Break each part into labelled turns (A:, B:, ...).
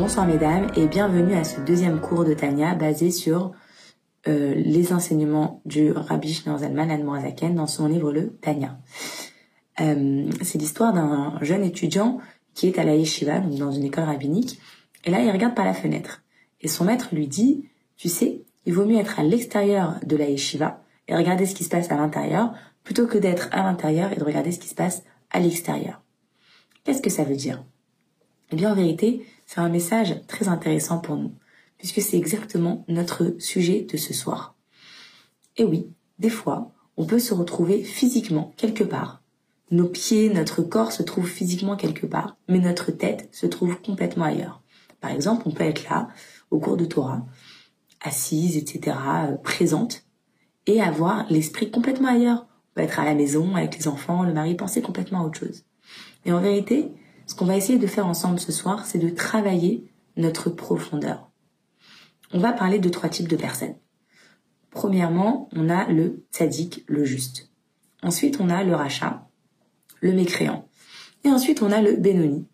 A: Bonsoir mesdames et bienvenue à ce deuxième cours de Tania basé sur euh, les enseignements du Rabbi Shneur Zalman Admorazaken dans son livre le Tania. Euh, c'est l'histoire d'un jeune étudiant qui est à la yeshiva, donc dans une école rabbinique, et là il regarde par la fenêtre et son maître lui dit, tu sais, il vaut mieux être à l'extérieur de la yeshiva et regarder ce qui se passe à l'intérieur plutôt que d'être à l'intérieur et de regarder ce qui se passe à l'extérieur. Qu'est-ce que ça veut dire? Eh bien, en vérité, c'est un message très intéressant pour nous, puisque c'est exactement notre sujet de ce soir. Et oui, des fois, on peut se retrouver physiquement quelque part. Nos pieds, notre corps se trouvent physiquement quelque part, mais notre tête se trouve complètement ailleurs. Par exemple, on peut être là, au cours de Torah, assise, etc., euh, présente, et avoir l'esprit complètement ailleurs. On peut être à la maison, avec les enfants, le mari, penser complètement à autre chose. Et en vérité, ce qu'on va essayer de faire ensemble ce soir, c'est de travailler notre profondeur. On va parler de trois types de personnes. Premièrement, on a le tzaddik, le juste. Ensuite, on a le rachat, le mécréant. Et ensuite, on a le Benoni.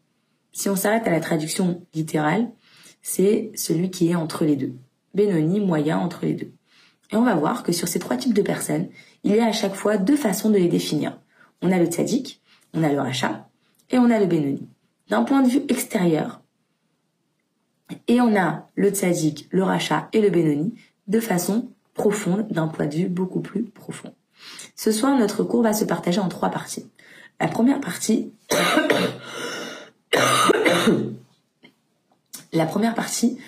A: Si on s'arrête à la traduction littérale, c'est celui qui est entre les deux. Benoni, moyen entre les deux. Et on va voir que sur ces trois types de personnes, il y a à chaque fois deux façons de les définir. On a le tzaddik, on a le rachat, et on a le Benoni. D'un point de vue extérieur, et on a le tzaddik, le rachat et le Benoni de façon profonde, d'un point de vue beaucoup plus profond. Ce soir, notre cours va se partager en trois parties. La première partie, la première partie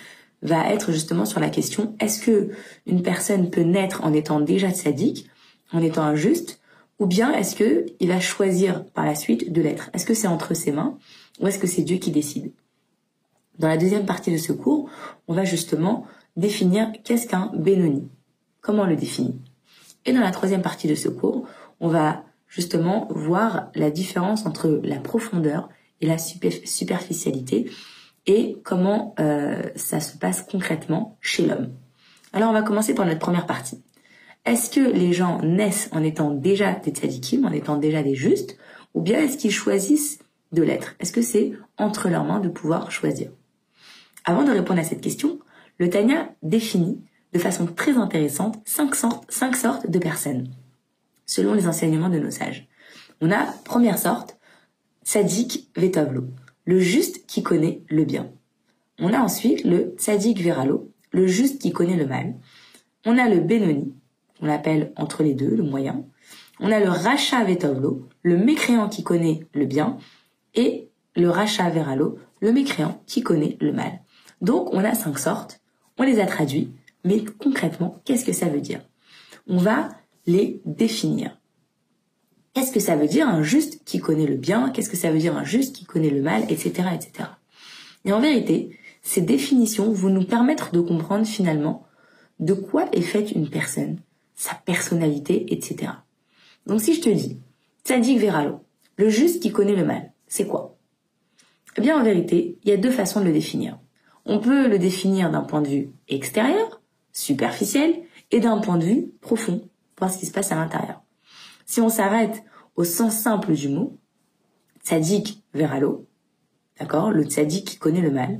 A: va être justement sur la question est-ce que une personne peut naître en étant déjà tzaddik, en étant injuste, ou bien est-ce que il va choisir par la suite de l'être? Est-ce que c'est entre ses mains ou est-ce que c'est Dieu qui décide? Dans la deuxième partie de ce cours, on va justement définir qu'est-ce qu'un Benoni. Comment on le définit? Et dans la troisième partie de ce cours, on va justement voir la différence entre la profondeur et la superficialité et comment euh, ça se passe concrètement chez l'homme. Alors on va commencer par notre première partie. Est-ce que les gens naissent en étant déjà des tzadikim, en étant déjà des justes, ou bien est-ce qu'ils choisissent de l'être? Est-ce que c'est entre leurs mains de pouvoir choisir? Avant de répondre à cette question, le Tanya définit de façon très intéressante cinq sortes, cinq sortes de personnes, selon les enseignements de nos sages. On a, première sorte, tzadik vetovlo, le juste qui connaît le bien. On a ensuite le tzadik veralo, le juste qui connaît le mal. On a le benoni, on l'appelle entre les deux, le moyen. On a le rachat vetovlo, le mécréant qui connaît le bien, et le rachat veralo, le mécréant qui connaît le mal. Donc on a cinq sortes, on les a traduits, mais concrètement, qu'est-ce que ça veut dire? On va les définir. Qu'est-ce que ça veut dire un juste qui connaît le bien? Qu'est-ce que ça veut dire un juste qui connaît le mal? Etc. etc. Et en vérité, ces définitions vont nous permettre de comprendre finalement de quoi est faite une personne sa personnalité, etc. Donc si je te dis, Tzadik Veralo, le juste qui connaît le mal, c'est quoi? Eh bien en vérité, il y a deux façons de le définir. On peut le définir d'un point de vue extérieur, superficiel, et d'un point de vue profond, voir ce qui se passe à l'intérieur. Si on s'arrête au sens simple du mot, Tzadik Veralo, d'accord, le Tzadik qui connaît le mal,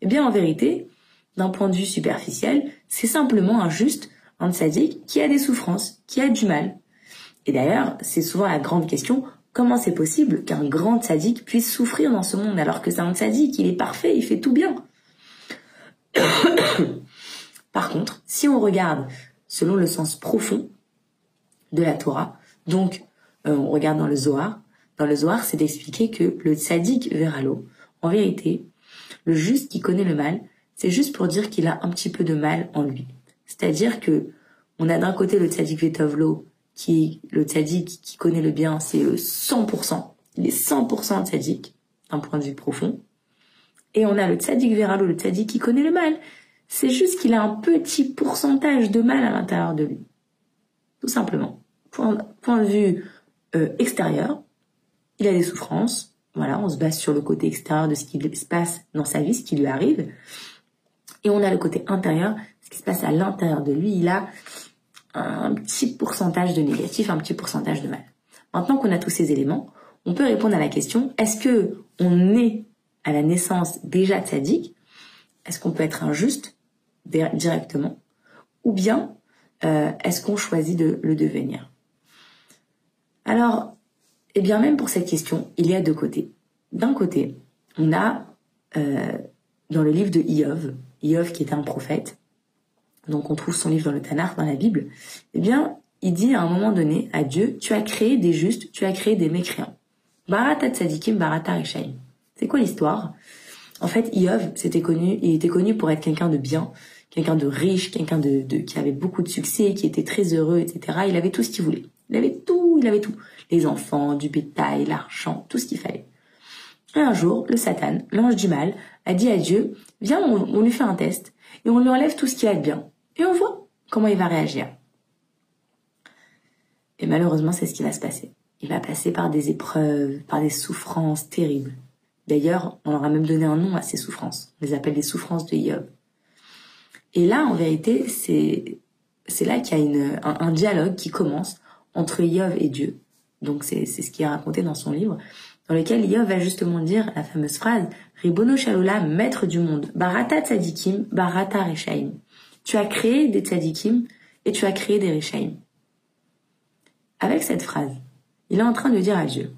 A: eh bien en vérité, d'un point de vue superficiel, c'est simplement un juste un sadique qui a des souffrances, qui a du mal. Et d'ailleurs, c'est souvent la grande question, comment c'est possible qu'un grand sadique puisse souffrir dans ce monde alors que c'est un sadique, il est parfait, il fait tout bien. Par contre, si on regarde selon le sens profond de la Torah, donc euh, on regarde dans le Zohar, dans le Zohar, c'est d'expliquer que le sadique verra l'eau. En vérité, le juste qui connaît le mal, c'est juste pour dire qu'il a un petit peu de mal en lui. C'est-à-dire que on a d'un côté le tzaddik Vetovlo, qui le tzaddik qui connaît le bien, c'est 100%. Il est 100% tzaddik, d'un point de vue profond. Et on a le tzaddik Veralo, le tzaddik qui connaît le mal. C'est juste qu'il a un petit pourcentage de mal à l'intérieur de lui. Tout simplement. Point, de vue euh, extérieur, il a des souffrances. Voilà, on se base sur le côté extérieur de ce qui se passe dans sa vie, ce qui lui arrive. Et on a le côté intérieur, ce qui se passe à l'intérieur de lui. Il un petit pourcentage de négatif, un petit pourcentage de mal. Maintenant qu'on a tous ces éléments, on peut répondre à la question est-ce que on est à la naissance déjà tzaddik est-ce qu'on peut être injuste directement? Ou bien euh, est-ce qu'on choisit de le devenir? Alors, eh bien même pour cette question, il y a deux côtés. D'un côté, on a euh, dans le livre de Iov, Iov qui était un prophète, donc on trouve son livre dans le Tanakh, dans la Bible, eh bien, il dit à un moment donné à Dieu, tu as créé des justes, tu as créé des mécréants. Barata tzadikim, barata reshaim. C'est quoi l'histoire? En fait, Iov, c'était connu, il était connu pour être quelqu'un de bien, quelqu'un de riche, quelqu'un de, qui avait beaucoup de succès, qui était très heureux, etc. Il avait tout ce qu'il voulait. Il avait tout, il avait tout. Les enfants, du bétail, l'argent, tout ce qu'il fallait. Et un jour, le Satan, l'ange du mal, a dit à Dieu, viens, on, lui fait un test, et on lui enlève tout ce qui a de bien. Et on voit comment il va réagir. Et malheureusement, c'est ce qui va se passer. Il va passer par des épreuves, par des souffrances terribles. D'ailleurs, on leur a même donné un nom à ces souffrances. On les appelle les souffrances de Job. Et là, en vérité, c'est là qu'il y a un, dialogue qui commence entre Yov et Dieu. Donc c'est ce qui est raconté dans son livre, dans lequel Yov va justement dire la fameuse phrase Ribono Shalola, maître du monde, Barata Tzadikim, Barata Rechaim. Tu as créé des Tzadikim et tu as créé des Rechaim. Avec cette phrase, il est en train de dire à Dieu,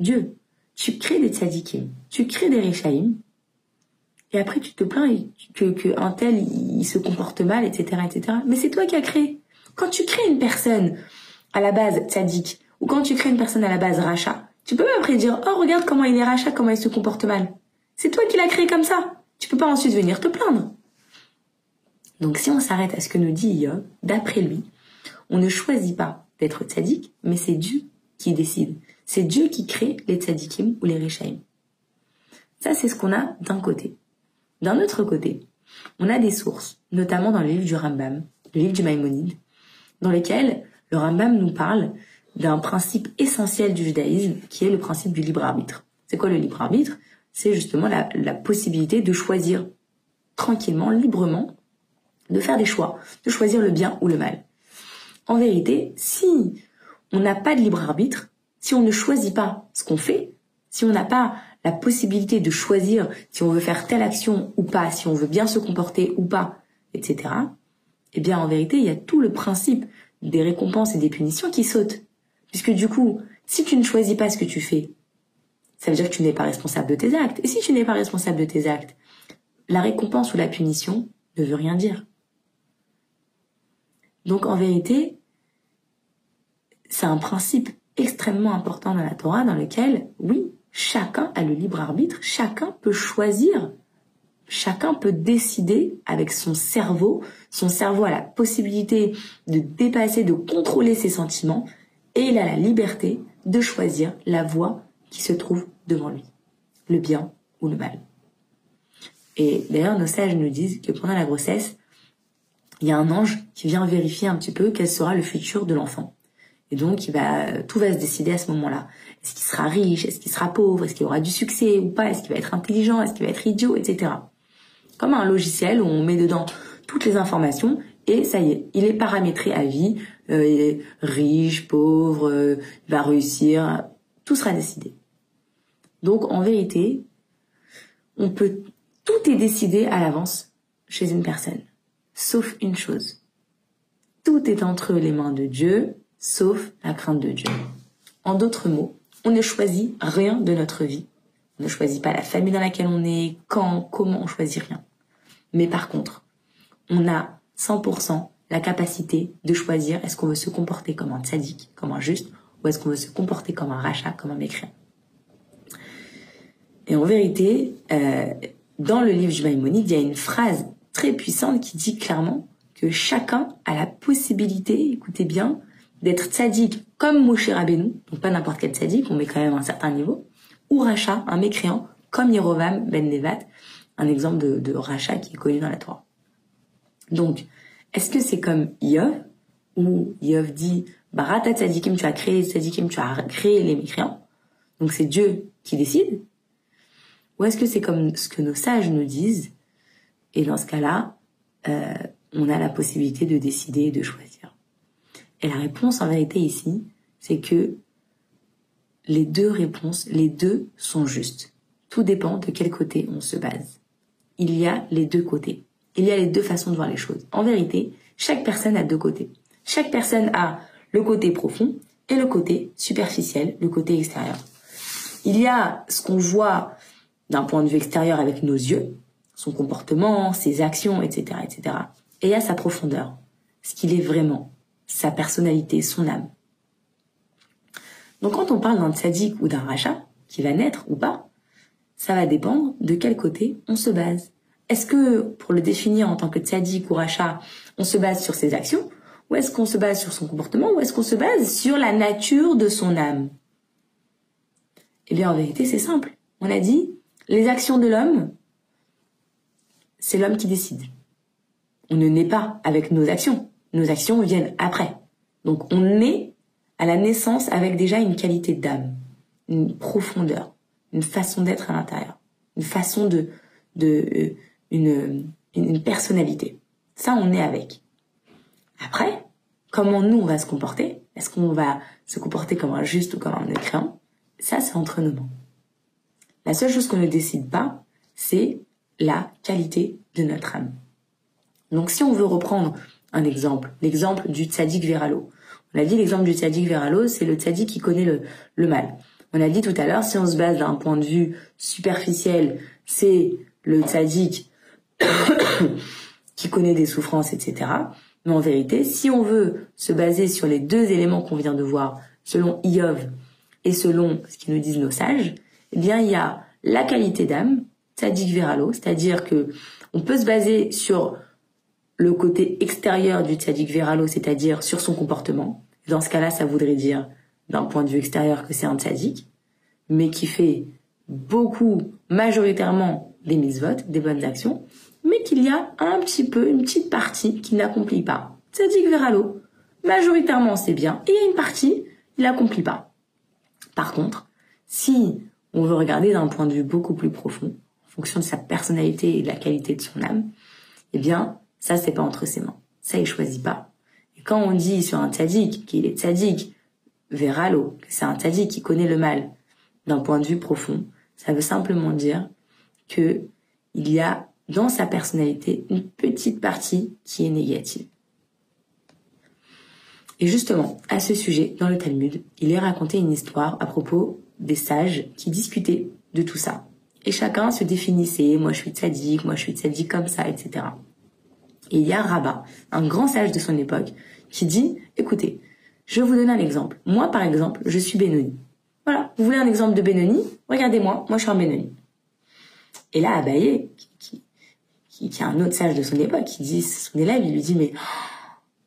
A: Dieu, tu crées des Tzadikim, tu crées des Rechaim, et après tu te plains que, que un tel il se comporte mal, etc., etc. Mais c'est toi qui as créé. Quand tu crées une personne à la base tzaddik, ou quand tu crées une personne à la base rachat, tu peux pas après dire oh regarde comment il est rachat, comment il se comporte mal. C'est toi qui l'as créé comme ça. Tu peux pas ensuite venir te plaindre. Donc si on s'arrête à ce que nous dit Yob, d'après lui, on ne choisit pas d'être tzaddik, mais c'est Dieu qui décide. C'est Dieu qui crée les tzaddikim ou les rishaim. Ça, c'est ce qu'on a d'un côté. D'un autre côté, on a des sources, notamment dans le livre du Rambam, le livre du Maïmonide, dans lesquelles le Rambam nous parle d'un principe essentiel du judaïsme, qui est le principe du libre arbitre. C'est quoi le libre arbitre? C'est justement la possibilité de choisir tranquillement, librement, de faire des choix, de choisir le bien ou le mal. En vérité, si on n'a pas de libre arbitre, si on ne choisit pas ce qu'on fait, si on n'a pas la possibilité de choisir si on veut faire telle action ou pas, si on veut bien se comporter ou pas, etc., eh bien en vérité, il y a tout le principe des récompenses et des punitions qui sautent. Puisque du coup, si tu ne choisis pas ce que tu fais, ça veut dire que tu n'es pas responsable de tes actes. Et si tu n'es pas responsable de tes actes, la récompense ou la punition ne veut rien dire. Donc en vérité, c'est un principe extrêmement important dans la Torah dans lequel, oui, chacun a le libre arbitre, chacun peut choisir, chacun peut décider avec son cerveau, son cerveau a la possibilité de dépasser, de contrôler ses sentiments, et il a la liberté de choisir la voie qui se trouve devant lui, le bien ou le mal. Et d'ailleurs, nos sages nous disent que pendant la grossesse, il y a un ange qui vient vérifier un petit peu quel sera le futur de l'enfant. Et donc, il va, tout va se décider à ce moment-là. Est-ce qu'il sera riche? Est-ce qu'il sera pauvre? Est-ce qu'il aura du succès ou pas? Est-ce qu'il va être intelligent? Est-ce qu'il va être idiot? Etc. Comme un logiciel où on met dedans toutes les informations et ça y est, il est paramétré à vie. Euh, il est riche, pauvre, euh, il va réussir. Tout sera décidé. Donc, en vérité, on peut, tout est décidé à l'avance chez une personne. Sauf une chose. Tout est entre les mains de Dieu sauf la crainte de Dieu. En d'autres mots, on ne choisit rien de notre vie. On ne choisit pas la famille dans laquelle on est, quand, comment, on choisit rien. Mais par contre, on a 100% la capacité de choisir est-ce qu'on veut se comporter comme un tzaddik, comme un juste, ou est-ce qu'on veut se comporter comme un rachat, comme un mécréant. Et en vérité, euh, dans le livre du Maïmonide, il y a une phrase très puissante qui dit clairement que chacun a la possibilité, écoutez bien, d'être tzaddik comme Moshe Rabbeinu, donc pas n'importe quel tzaddik, on met quand même un certain niveau, ou Racha, un mécréant, comme Yerovam ben Nevat, un exemple de, de Racha qui est connu dans la Torah. Donc, est-ce que c'est comme Yov, où Yov dit, Barata tzadikim, tu as créé les tu as créé les mécréants, donc c'est Dieu qui décide, ou est-ce que c'est comme ce que nos sages nous disent, et dans ce cas-là, euh, on a la possibilité de décider et de choisir. Et la réponse en vérité ici, c'est que les deux réponses, les deux sont justes. Tout dépend de quel côté on se base. il y a les deux côtés. Il y a les deux façons de voir les choses. En vérité, chaque personne a deux côtés. Chaque personne a le côté profond et le côté superficiel, le côté extérieur. Il y a ce qu'on voit d'un point de vue extérieur avec nos yeux, son comportement, ses actions, etc., etc. Et a sa profondeur, ce qu'il est vraiment, sa personnalité, son âme. Donc quand on parle d'un tzaddik ou d'un rachat, qui va naître ou pas, ça va dépendre de quel côté on se base. Est-ce que, pour le définir en tant que tzaddik ou rachat, on se base sur ses actions, ou est-ce qu'on se base sur son comportement, ou est-ce qu'on se base sur la nature de son âme? Eh bien, en vérité, c'est simple. On a dit, les actions de l'homme, c'est l'homme qui décide. On ne naît pas avec nos actions. Nos actions viennent après. Donc, on naît à la naissance avec déjà une qualité d'âme, une profondeur, une façon d'être à l'intérieur, une façon de, de, euh, une, une personnalité. Ça, on est avec. Après, comment nous, on va se comporter? Est-ce qu'on va se comporter comme un juste ou comme un mécréant? Ça, c'est entre nous. La seule chose qu'on ne décide pas, c'est la qualité de notre âme. Donc si on veut reprendre un exemple, l'exemple du tzaddik Veralo. On a dit l'exemple du tzaddik Veralo, c'est le tzaddik qui connaît le, le mal. On a dit tout à l'heure, si on se base d'un point de vue superficiel, c'est le tzaddik qui connaît des souffrances, etc. Mais en vérité, si on veut se baser sur les deux éléments qu'on vient de voir, selon Iov et selon ce qui nous disent nos sages, eh bien, il y a la qualité d'âme, tzaddik veralo, c'est-à-dire que on peut se baser sur le côté extérieur du tzaddik veralo, c'est-à-dire sur son comportement. Dans ce cas-là, ça voudrait dire, d'un point de vue extérieur, que c'est un tzaddik, mais qui fait beaucoup, majoritairement, des mitzvot, des bonnes actions, mais qu'il y a un petit peu, une petite partie qu'il n'accomplit pas. Tzadik Veralo. Majoritairement, c'est bien. Et il y a une partie, il n'accomplit pas. Par contre, si on veut regarder d'un point de vue beaucoup plus profond, fonction de sa personnalité et de la qualité de son âme, eh bien, ça, c'est pas entre ses mains. Ça, il choisit pas. Et quand on dit sur un tzaddik qu'il est tzaddik, veralo, c'est un tzaddik qui connaît le mal d'un point de vue profond, ça veut simplement dire que il y a dans sa personnalité une petite partie qui est négative. Et justement, à ce sujet, dans le Talmud, il est raconté une histoire à propos des sages qui discutaient de tout ça. Et chacun se définissait, moi je suis tzaddik, moi je suis tzaddik comme ça, etc. Et il y a Rabat, un grand sage de son époque, qui dit, écoutez, je vous donner un exemple. Moi, par exemple, je suis Benoni. Voilà, vous voulez un exemple de Benoni? Regardez-moi, moi je suis un Benoni. Et là, Abaye, qui, est un autre sage de son époque, qui dit, son élève, il lui dit, mais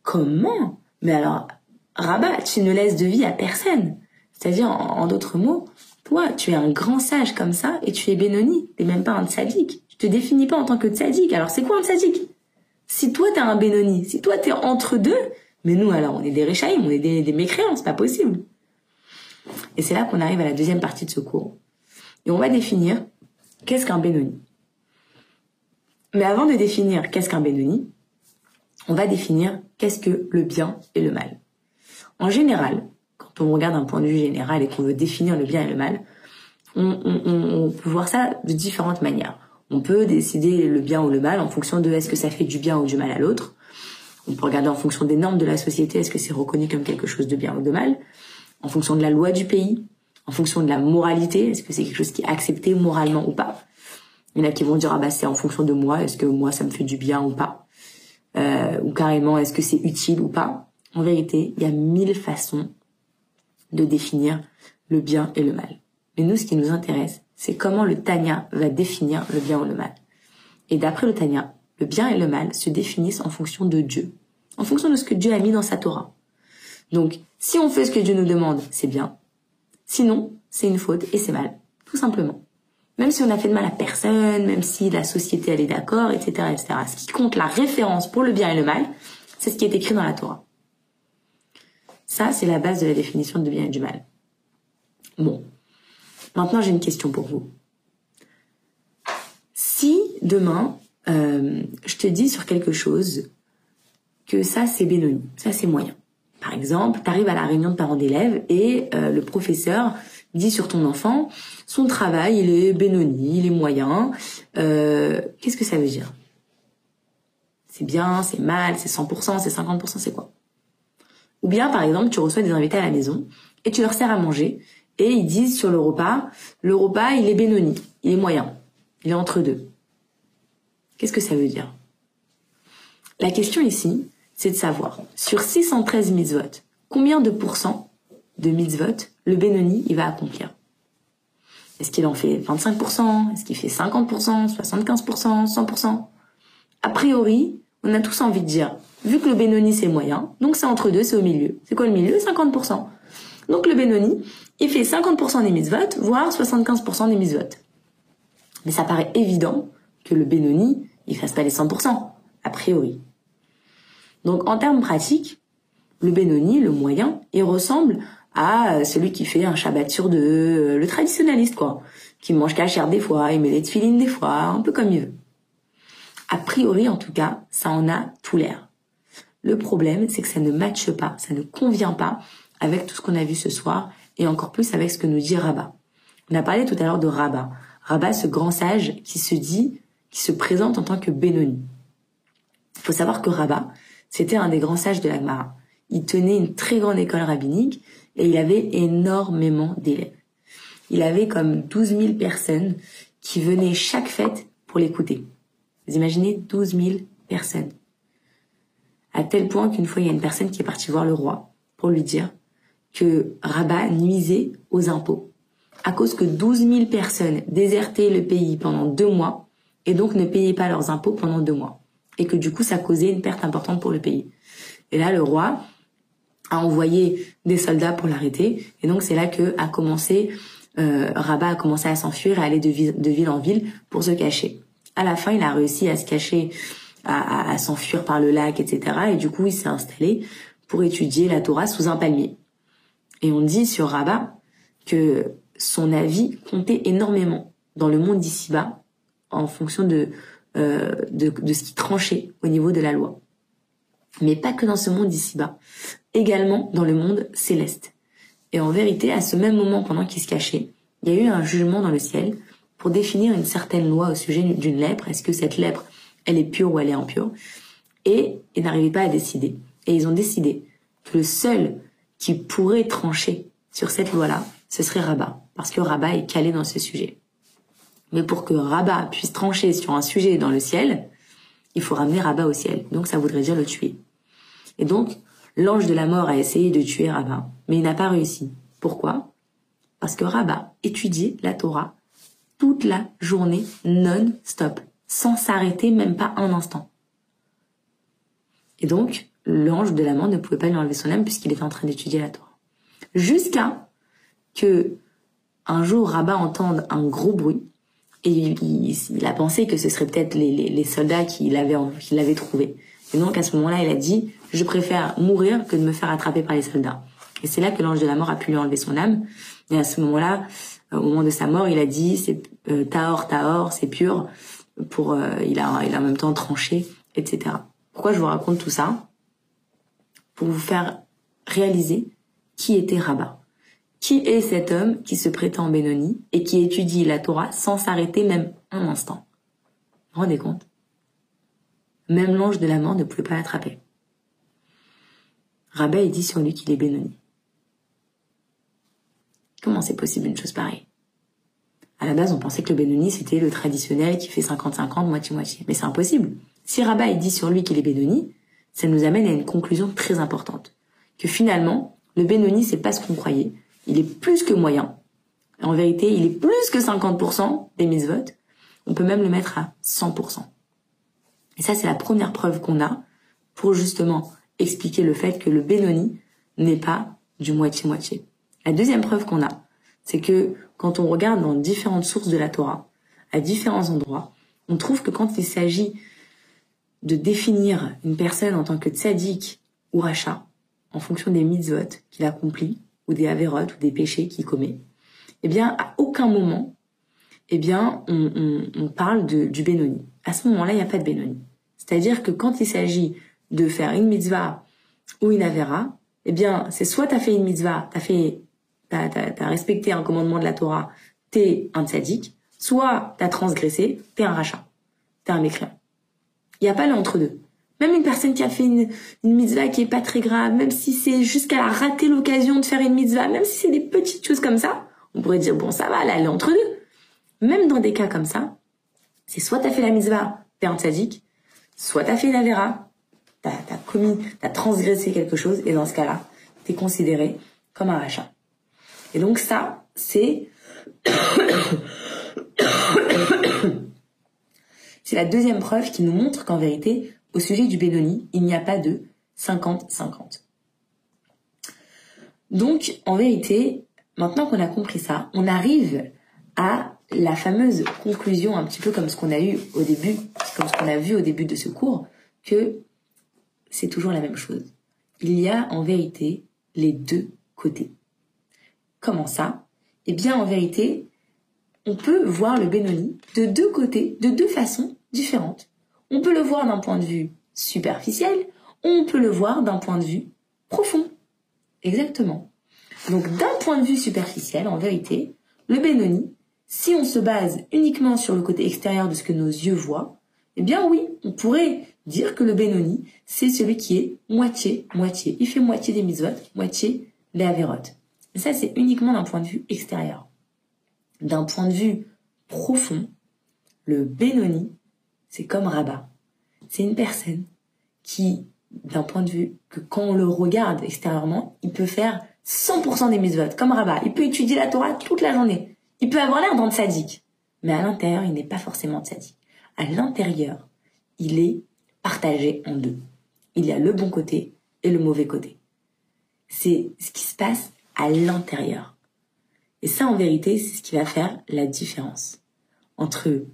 A: comment? Mais alors, Rabat, tu ne laisses de vie à personne. C'est-à-dire, en, d'autres mots, toi, tu es un grand sage comme ça, et tu es Benoni, t'es même pas un tzaddik. Tu te définis pas en tant que tzaddik. Alors, c'est quoi un tzaddik? Si toi, t'es un Benoni, si toi, t'es entre deux, mais nous, alors, on est des Réchaïm, on est des, des mécréants, c'est pas possible. Et c'est là qu'on arrive à la deuxième partie de ce cours. Et on va définir qu'est-ce qu'un Benoni. Mais avant de définir qu'est-ce qu'un Benoni, on va définir qu'est-ce que le bien et le mal. En général, quand on regarde un point de vue général et qu'on veut définir le bien et le mal, on, peut voir ça de différentes manières. On peut décider le bien ou le mal en fonction de est-ce que ça fait du bien ou du mal à l'autre. On peut regarder en fonction des normes de la société, est-ce que c'est reconnu comme quelque chose de bien ou de mal. En fonction de la loi du pays, en fonction de la moralité, est-ce que c'est quelque chose qui est accepté moralement ou pas. Il y en a qui vont dire ah bah c'est en fonction de moi, est-ce que moi ça me fait du bien ou pas, euh, ou carrément est-ce que c'est utile ou pas. En vérité, il y a mille façons de définir le bien et le mal. Mais nous, ce qui nous intéresse, c'est comment le Tanya va définir le bien ou le mal. Et d'après le Tanya, le bien et le mal se définissent en fonction de Dieu, en fonction de ce que Dieu a mis dans sa Torah. Donc, si on fait ce que Dieu nous demande, c'est bien. Sinon, c'est une faute et c'est mal, tout simplement. Même si on a fait de mal à personne, même si la société elle est d'accord, etc., etc. Ce qui compte la référence pour le bien et le mal, c'est ce qui est écrit dans la Torah. Ça, c'est la base de la définition de bien et du mal. Bon. Maintenant, j'ai une question pour vous. Si demain, euh, je te dis sur quelque chose que ça, c'est bénoni, ça, c'est moyen. Par exemple, tu arrives à la réunion de parents d'élèves et euh, le professeur dit sur ton enfant, son travail, il est bénoni, il est moyen. Euh, Qu'est-ce que ça veut dire? C'est bien, c'est mal, c'est 100%, c'est 50%, c'est quoi? Ou bien, par exemple, tu reçois des invités à la maison et tu leur sers à manger et ils disent sur le repas, le repas, il est bénoni, il est moyen, il est entre deux. Qu'est-ce que ça veut dire? La question ici, c'est de savoir, sur 613 mitzvot, combien de pourcents de mitzvot le bénoni il va accomplir? Est-ce qu'il en fait 25% Est-ce qu'il fait 50% 75% 100% A priori, on a tous envie de dire, vu que le bénoni c'est moyen, donc c'est entre deux, c'est au milieu. C'est quoi le milieu? 50%. Donc le bénoni, il fait 50% des mitzvot, voire 75% des mitzvot. Mais ça paraît évident que le Benoni, il fasse pas les 100%, a priori. Donc en termes pratiques, le Benoni, le moyen, il ressemble à celui qui fait un Shabbat sur deux, euh, le traditionnaliste quoi, qui mange cachère des fois, il met des tefilines des fois, un peu comme il veut. A priori en tout cas, ça en a tout l'air. Le problème, c'est que ça ne matche pas, ça ne convient pas avec tout ce qu'on a vu ce soir et encore plus avec ce que nous dit Rabat. On a parlé tout à l'heure de Rabat. Rabat, ce grand sage qui se dit, qui se présente en tant que Benoni. Il faut savoir que Rabat, c'était un des grands sages de la Gemara. Il tenait une très grande école rabbinique et il avait énormément d'élèves. Il avait comme 12 000 personnes qui venaient chaque fête pour l'écouter. Vous imaginez 12 000 personnes. À tel point qu'une fois, il y a une personne qui est partie voir le roi pour lui dire que Rabat nuisait aux impôts à cause que 12 000 personnes désertaient le pays pendant deux mois et donc ne payaient pas leurs impôts pendant deux mois et que du coup ça causait une perte importante pour le pays. Et là le roi a envoyé des soldats pour l'arrêter et donc c'est là que a commencé euh, Rabat a commencé à s'enfuir et à aller de ville, de ville en ville pour se cacher. À la fin il a réussi à se cacher, à, s'enfuir par le lac, etc. Et du coup il s'est installé pour étudier la Torah sous un palmier. Et on dit sur Rabat que son avis comptait énormément dans le monde d'ici-bas en fonction de, euh, de, de ce qui tranchait au niveau de la loi. Mais pas que dans ce monde d'ici-bas, également dans le monde céleste. Et en vérité, à ce même moment, pendant qu'il se cachait, il y a eu un jugement dans le ciel pour définir une certaine loi au sujet d'une lèpre. Est-ce que cette lèpre, elle est pure ou elle est impure Et ils n'arrivaient pas à décider. Et ils ont décidé que le seul qui pourrait trancher sur cette loi-là, ce serait Rabat, parce que Rabat est calé dans ce sujet. Mais pour que Rabat puisse trancher sur un sujet dans le ciel, il faut ramener Rabat au ciel. Donc ça voudrait dire le tuer. Et donc, l'ange de la mort a essayé de tuer Rabat, mais il n'a pas réussi. Pourquoi? Parce que Rabat étudiait la Torah toute la journée non-stop, sans s'arrêter même pas un instant. Et donc, l'ange de la mort ne pouvait pas lui enlever son âme puisqu'il était en train d'étudier la Torah. Jusqu'à que un jour Rabat entende un gros bruit et il, a pensé que ce serait peut-être les, les, soldats qui l'avaient qui l'avaient trouvé. Et donc à ce moment-là, il a dit je préfère mourir que de me faire attraper par les soldats. Et c'est là que l'ange de la mort a pu lui enlever son âme. Et à ce moment-là, au moment de sa mort, il a dit c'est euh, Taor, c'est pur. Pour euh, il a il a en même temps tranché, etc. Pourquoi je vous raconte tout ça? Pour vous faire réaliser qui était Rabat. Qui est cet homme qui se prétend Benoni et qui étudie la Torah sans s'arrêter même un instant? Vous vous rendez compte? Même l'ange de la mort ne pouvait pas l'attraper. Rabbi dit sur lui qu'il est Benoni. Comment c'est possible une chose pareille? À la base, on pensait que le Benoni, c'était le traditionnel qui fait 50-50, moitié-moitié. Mais c'est impossible. Si Rabbi dit sur lui qu'il est Benoni, ça nous amène à une conclusion très importante. Que finalement, le Benoni, c'est pas ce qu'on croyait il est plus que moyen. En vérité, il est plus que 50% des mises-votes. On peut même le mettre à 100%. Et ça, c'est la première preuve qu'on a pour justement expliquer le fait que le Benoni n'est pas du moitié-moitié. La deuxième preuve qu'on a, c'est que quand on regarde dans différentes sources de la Torah, à différents endroits, on trouve que quand il s'agit de définir une personne en tant que tzaddik ou rachat, en fonction des mitzvot qu'il accomplit, ou des avérotes ou des péchés qu'il commet, eh bien, à aucun moment, eh bien, on, parle de, du Benoni. À ce moment-là, il n'y a pas de Benoni. C'est-à-dire que quand il s'agit de faire une mitzvah ou une avéra, eh bien, c'est soit tu as fait une mitzvah, tu as fait t'as as, respecté un commandement de la Torah, t'es un tzaddik, soit t'as transgressé, t'es un rachat, t'es un mécréant. Il n'y a pas l'entre-deux. Même une personne qui a fait une, une mitzvah qui est pas très grave, même si c'est jusqu'à a raté l'occasion de faire une mitzvah, même si c'est des petites choses comme ça, on pourrait dire, bon, ça va, là, elle est entre deux. Même dans des cas comme ça, c'est soit t'as fait la mitzvah, t'es un tzaddik, soit t'as fait une avéra, t'as as commis, t'as transgressé quelque chose, et dans ce cas-là, t'es considéré comme un rachat. Et donc ça, c'est c'est la deuxième preuve qui nous montre qu'en vérité, au sujet du Bédoni, il n'y a pas de 50-50. Donc, en vérité, maintenant qu'on a compris ça, on arrive à la fameuse conclusion, un petit peu comme ce qu'on a eu au début, comme ce qu'on a vu au début de ce cours, que c'est toujours la même chose. Il y a en vérité les deux côtés. Comment ça? Eh bien, en vérité, on peut voir le Benoni de deux côtés, de deux façons différentes. On peut le voir d'un point de vue superficiel, on peut le voir d'un point de vue profond. Exactement. Donc d'un point de vue superficiel, en vérité, le Benoni, si on se base uniquement sur le côté extérieur de ce que nos yeux voient, eh bien oui, on pourrait dire que le Benoni, c'est celui qui est moitié-moitié. Il fait moitié des mitzvot, moitié des avérotes. Ça, c'est uniquement d'un point de vue extérieur. D'un point de vue profond, le Benoni, c'est comme Rabat. C'est une personne qui, d'un point de vue que quand on le regarde extérieurement, il peut faire 100% des mitzvot, comme Rabat. Il peut étudier la Torah toute la journée. Il peut avoir l'air d'un sadique. Mais à l'intérieur, il n'est pas forcément sadique. À l'intérieur, il est partagé en deux. Il y a le bon côté et le mauvais côté. C'est ce qui se passe à l'intérieur. Et ça, en vérité, c'est ce qui va faire la différence entre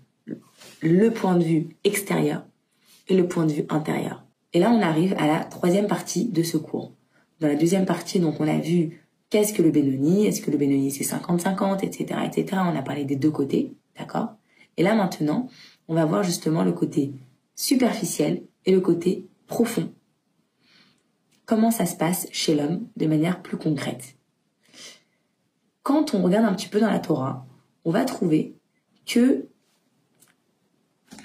A: le point de vue extérieur et le point de vue intérieur. Et là, on arrive à la troisième partie de ce cours. Dans la deuxième partie, donc, on a vu qu'est-ce que le Benoni, est-ce que le Benoni c'est 50-50, etc., etc. On a parlé des deux côtés, d'accord? Et là, maintenant, on va voir justement le côté superficiel et le côté profond. Comment ça se passe chez l'homme de manière plus concrète? Quand on regarde un petit peu dans la Torah, on va trouver que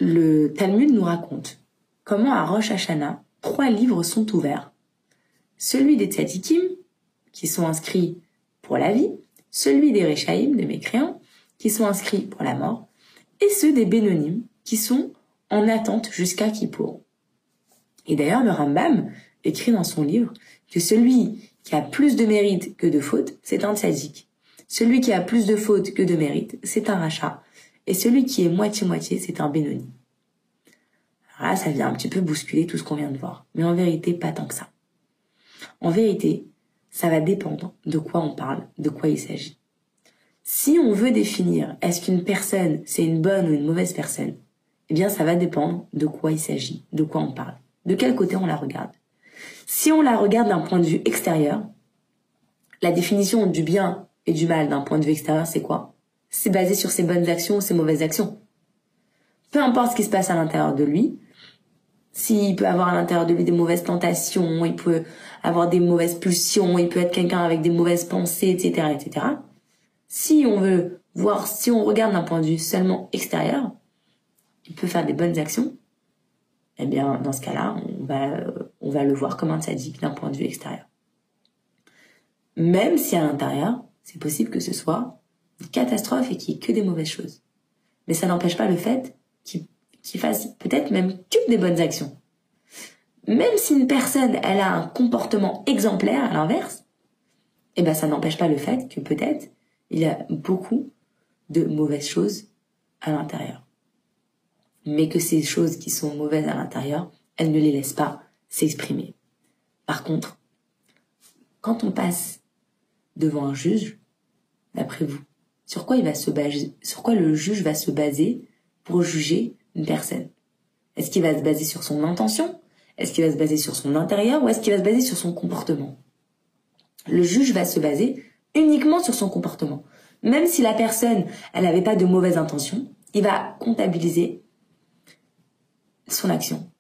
A: le Talmud nous raconte comment à Rosh Hashanah, trois livres sont ouverts. Celui des Tzadikim, qui sont inscrits pour la vie, celui des Rechaim, des mécréants, qui sont inscrits pour la mort, et ceux des Bénonim, qui sont en attente jusqu'à Kippour. Et d'ailleurs, le Rambam écrit dans son livre que celui qui a plus de mérite que de faute, c'est un tzadik. Celui qui a plus de fautes que de mérite, c'est un rachat. Et celui qui est moitié-moitié, c'est un Benoni. Alors là, ça vient un petit peu bousculer tout ce qu'on vient de voir. Mais en vérité, pas tant que ça. En vérité, ça va dépendre de quoi on parle, de quoi il s'agit. Si on veut définir est-ce qu'une personne c'est une bonne ou une mauvaise personne, eh bien ça va dépendre de quoi il s'agit, de quoi on parle, de quel côté on la regarde. Si on la regarde d'un point de vue extérieur, la définition du bien et du mal d'un point de vue extérieur, c'est quoi? C'est basé sur ses bonnes actions ou ses mauvaises actions. Peu importe ce qui se passe à l'intérieur de lui, s'il peut avoir à l'intérieur de lui des mauvaises tentations, il peut avoir des mauvaises pulsions, il peut être quelqu'un avec des mauvaises pensées, etc., etc. Si on veut voir, si on regarde d'un point de vue seulement extérieur, il peut faire des bonnes actions. Eh bien, dans ce cas-là, on va, on va le voir comme un sadique d'un point de vue extérieur. Même si à l'intérieur, c'est possible que ce soit une catastrophe et qu'il n'y ait que des mauvaises choses. Mais ça n'empêche pas le fait qu'il fasse peut-être même que des bonnes actions. Même si une personne, elle a un comportement exemplaire à l'inverse, eh ben ça n'empêche pas le fait que peut-être il y a beaucoup de mauvaises choses à l'intérieur. Mais que ces choses qui sont mauvaises à l'intérieur, elles ne les laissent pas s'exprimer. Par contre, quand on passe devant un juge, d'après vous, sur quoi il va se baser, sur quoi le juge va se baser pour juger une personne? Est-ce qu'il va se baser sur son intention? Est-ce qu'il va se baser sur son intérieur? Ou est-ce qu'il va se baser sur son comportement? Le juge va se baser uniquement sur son comportement. Même si la personne, elle n'avait pas de mauvaises intentions, il va comptabiliser son action.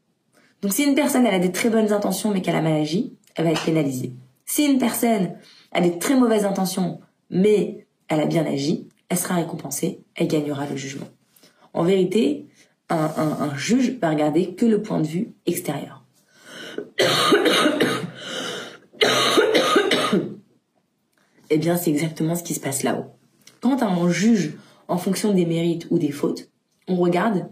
A: Donc si une personne, elle a des très bonnes intentions mais qu'elle a mal agi, elle va être pénalisée. Si une personne a des très mauvaises intentions mais elle a bien agi, elle sera récompensée, elle gagnera le jugement. En vérité, un, juge va regarder que le point de vue extérieur. eh bien, c'est exactement ce qui se passe là-haut. Quand on juge en fonction des mérites ou des fautes, on regarde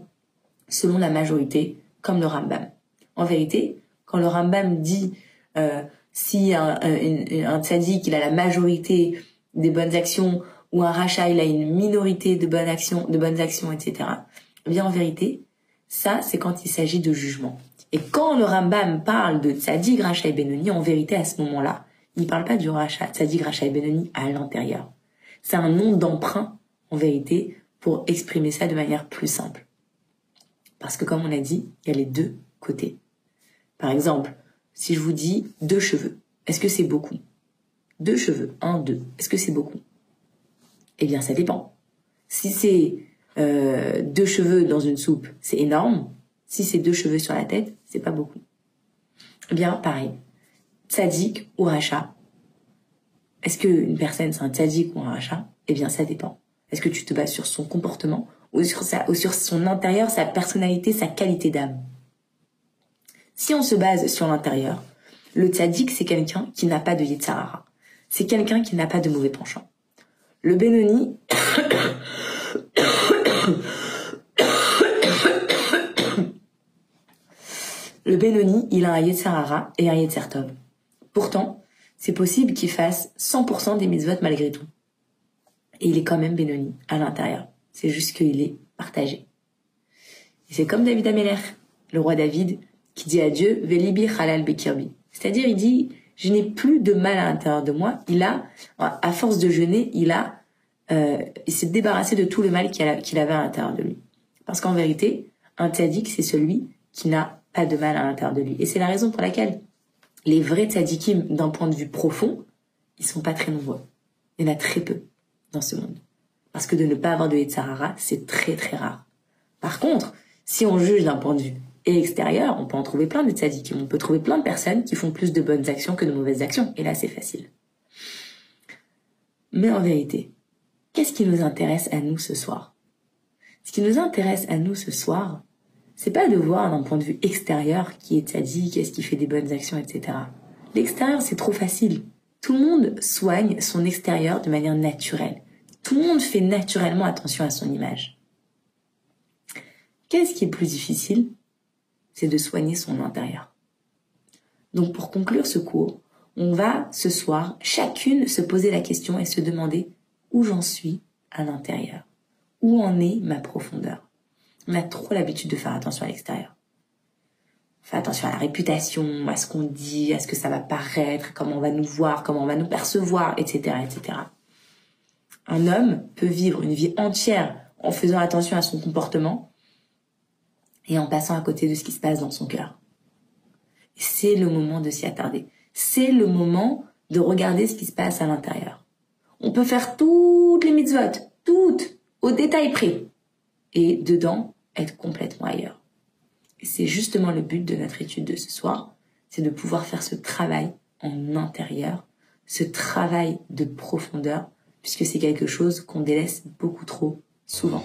A: selon la majorité, comme le Rambam. En vérité, quand le Rambam dit euh, si un, un, tzaddik, il a la majorité des bonnes actions ou un rachat, il a une minorité de bonnes actions, de bonnes actions, etc. Eh bien, en vérité, ça, c'est quand il s'agit de jugement. Et quand le Rambam parle de tzaddik, rachat et benoni, en vérité, à ce moment-là, il ne parle pas du rachat, tzaddik, rachat et benoni à l'intérieur. C'est un nom d'emprunt, en vérité, pour exprimer ça de manière plus simple. Parce que comme on a dit, il y a les deux côtés. Par exemple, si je vous dis deux cheveux, est-ce que c'est beaucoup? Deux cheveux, un, deux, est-ce que c'est beaucoup? Eh bien, ça dépend. Si c'est euh, deux cheveux dans une soupe, c'est énorme. Si c'est deux cheveux sur la tête, c'est pas beaucoup. Eh bien, pareil. Tzadik ou rachat? Est-ce qu'une personne, c'est un tzadik ou un rachat? Eh bien, ça dépend. Est-ce que tu te bases sur son comportement ou sur son intérieur, sa personnalité, sa qualité d'âme? Si on se base sur l'intérieur, le tzaddik, c'est quelqu'un qui n'a pas de yitzhara. C'est quelqu'un qui n'a pas de mauvais penchant. Le Benoni... le Benoni, il a un yitzhara et un yitzhar Pourtant, c'est possible qu'il fasse 100% des mitzvot malgré tout. Et il est quand même Benoni à l'intérieur. C'est juste qu'il est partagé. Et c'est comme David Ameller, le roi David, qui dit à Dieu, Velibi halal bekirbi. C'est-à-dire, il dit, je n'ai plus de mal à l'intérieur de moi. Il a, à force de jeûner, il a, euh, il s'est débarrassé de tout le mal qu'il avait à l'intérieur de lui. Parce qu'en vérité, un tzaddik, c'est celui qui n'a pas de mal à l'intérieur de lui. Et c'est la raison pour laquelle les vrais tzaddikim, d'un point de vue profond, ils sont pas très nombreux. Il y en a très peu dans ce monde. Parce que de ne pas avoir de Yetzarara, c'est très très rare. Par contre, si on juge d'un point de vue extérieur, on peut en trouver plein de tzadikim. On peut trouver plein de personnes qui font plus de bonnes actions que de mauvaises actions. Et là, c'est facile. Mais en vérité, qu'est-ce qui nous intéresse à nous ce soir? Ce qui nous intéresse à nous ce soir, c'est pas de voir d'un point de vue extérieur qui est tzadik, est-ce qu'il fait des bonnes actions, etc. L'extérieur, c'est trop facile. Tout le monde soigne son extérieur de manière naturelle. Tout le monde fait naturellement attention à son image. Qu'est-ce qui est plus difficile? C'est de soigner son intérieur. Donc pour conclure ce cours, on va ce soir chacune se poser la question et se demander où j'en suis à l'intérieur. Où en est ma profondeur? On a trop l'habitude de faire attention à l'extérieur. Fais attention à la réputation, à ce qu'on dit, à ce que ça va paraître, comment on va nous voir, comment on va nous percevoir, etc., etc. Un homme peut vivre une vie entière en faisant attention à son comportement et en passant à côté de ce qui se passe dans son cœur. C'est le moment de s'y attarder. C'est le moment de regarder ce qui se passe à l'intérieur. On peut faire toutes les mitzvot, toutes, au détail près, et dedans être complètement ailleurs. C'est justement le but de notre étude de ce soir, c'est de pouvoir faire ce travail en intérieur, ce travail de profondeur puisque c'est quelque chose qu'on délaisse beaucoup trop souvent.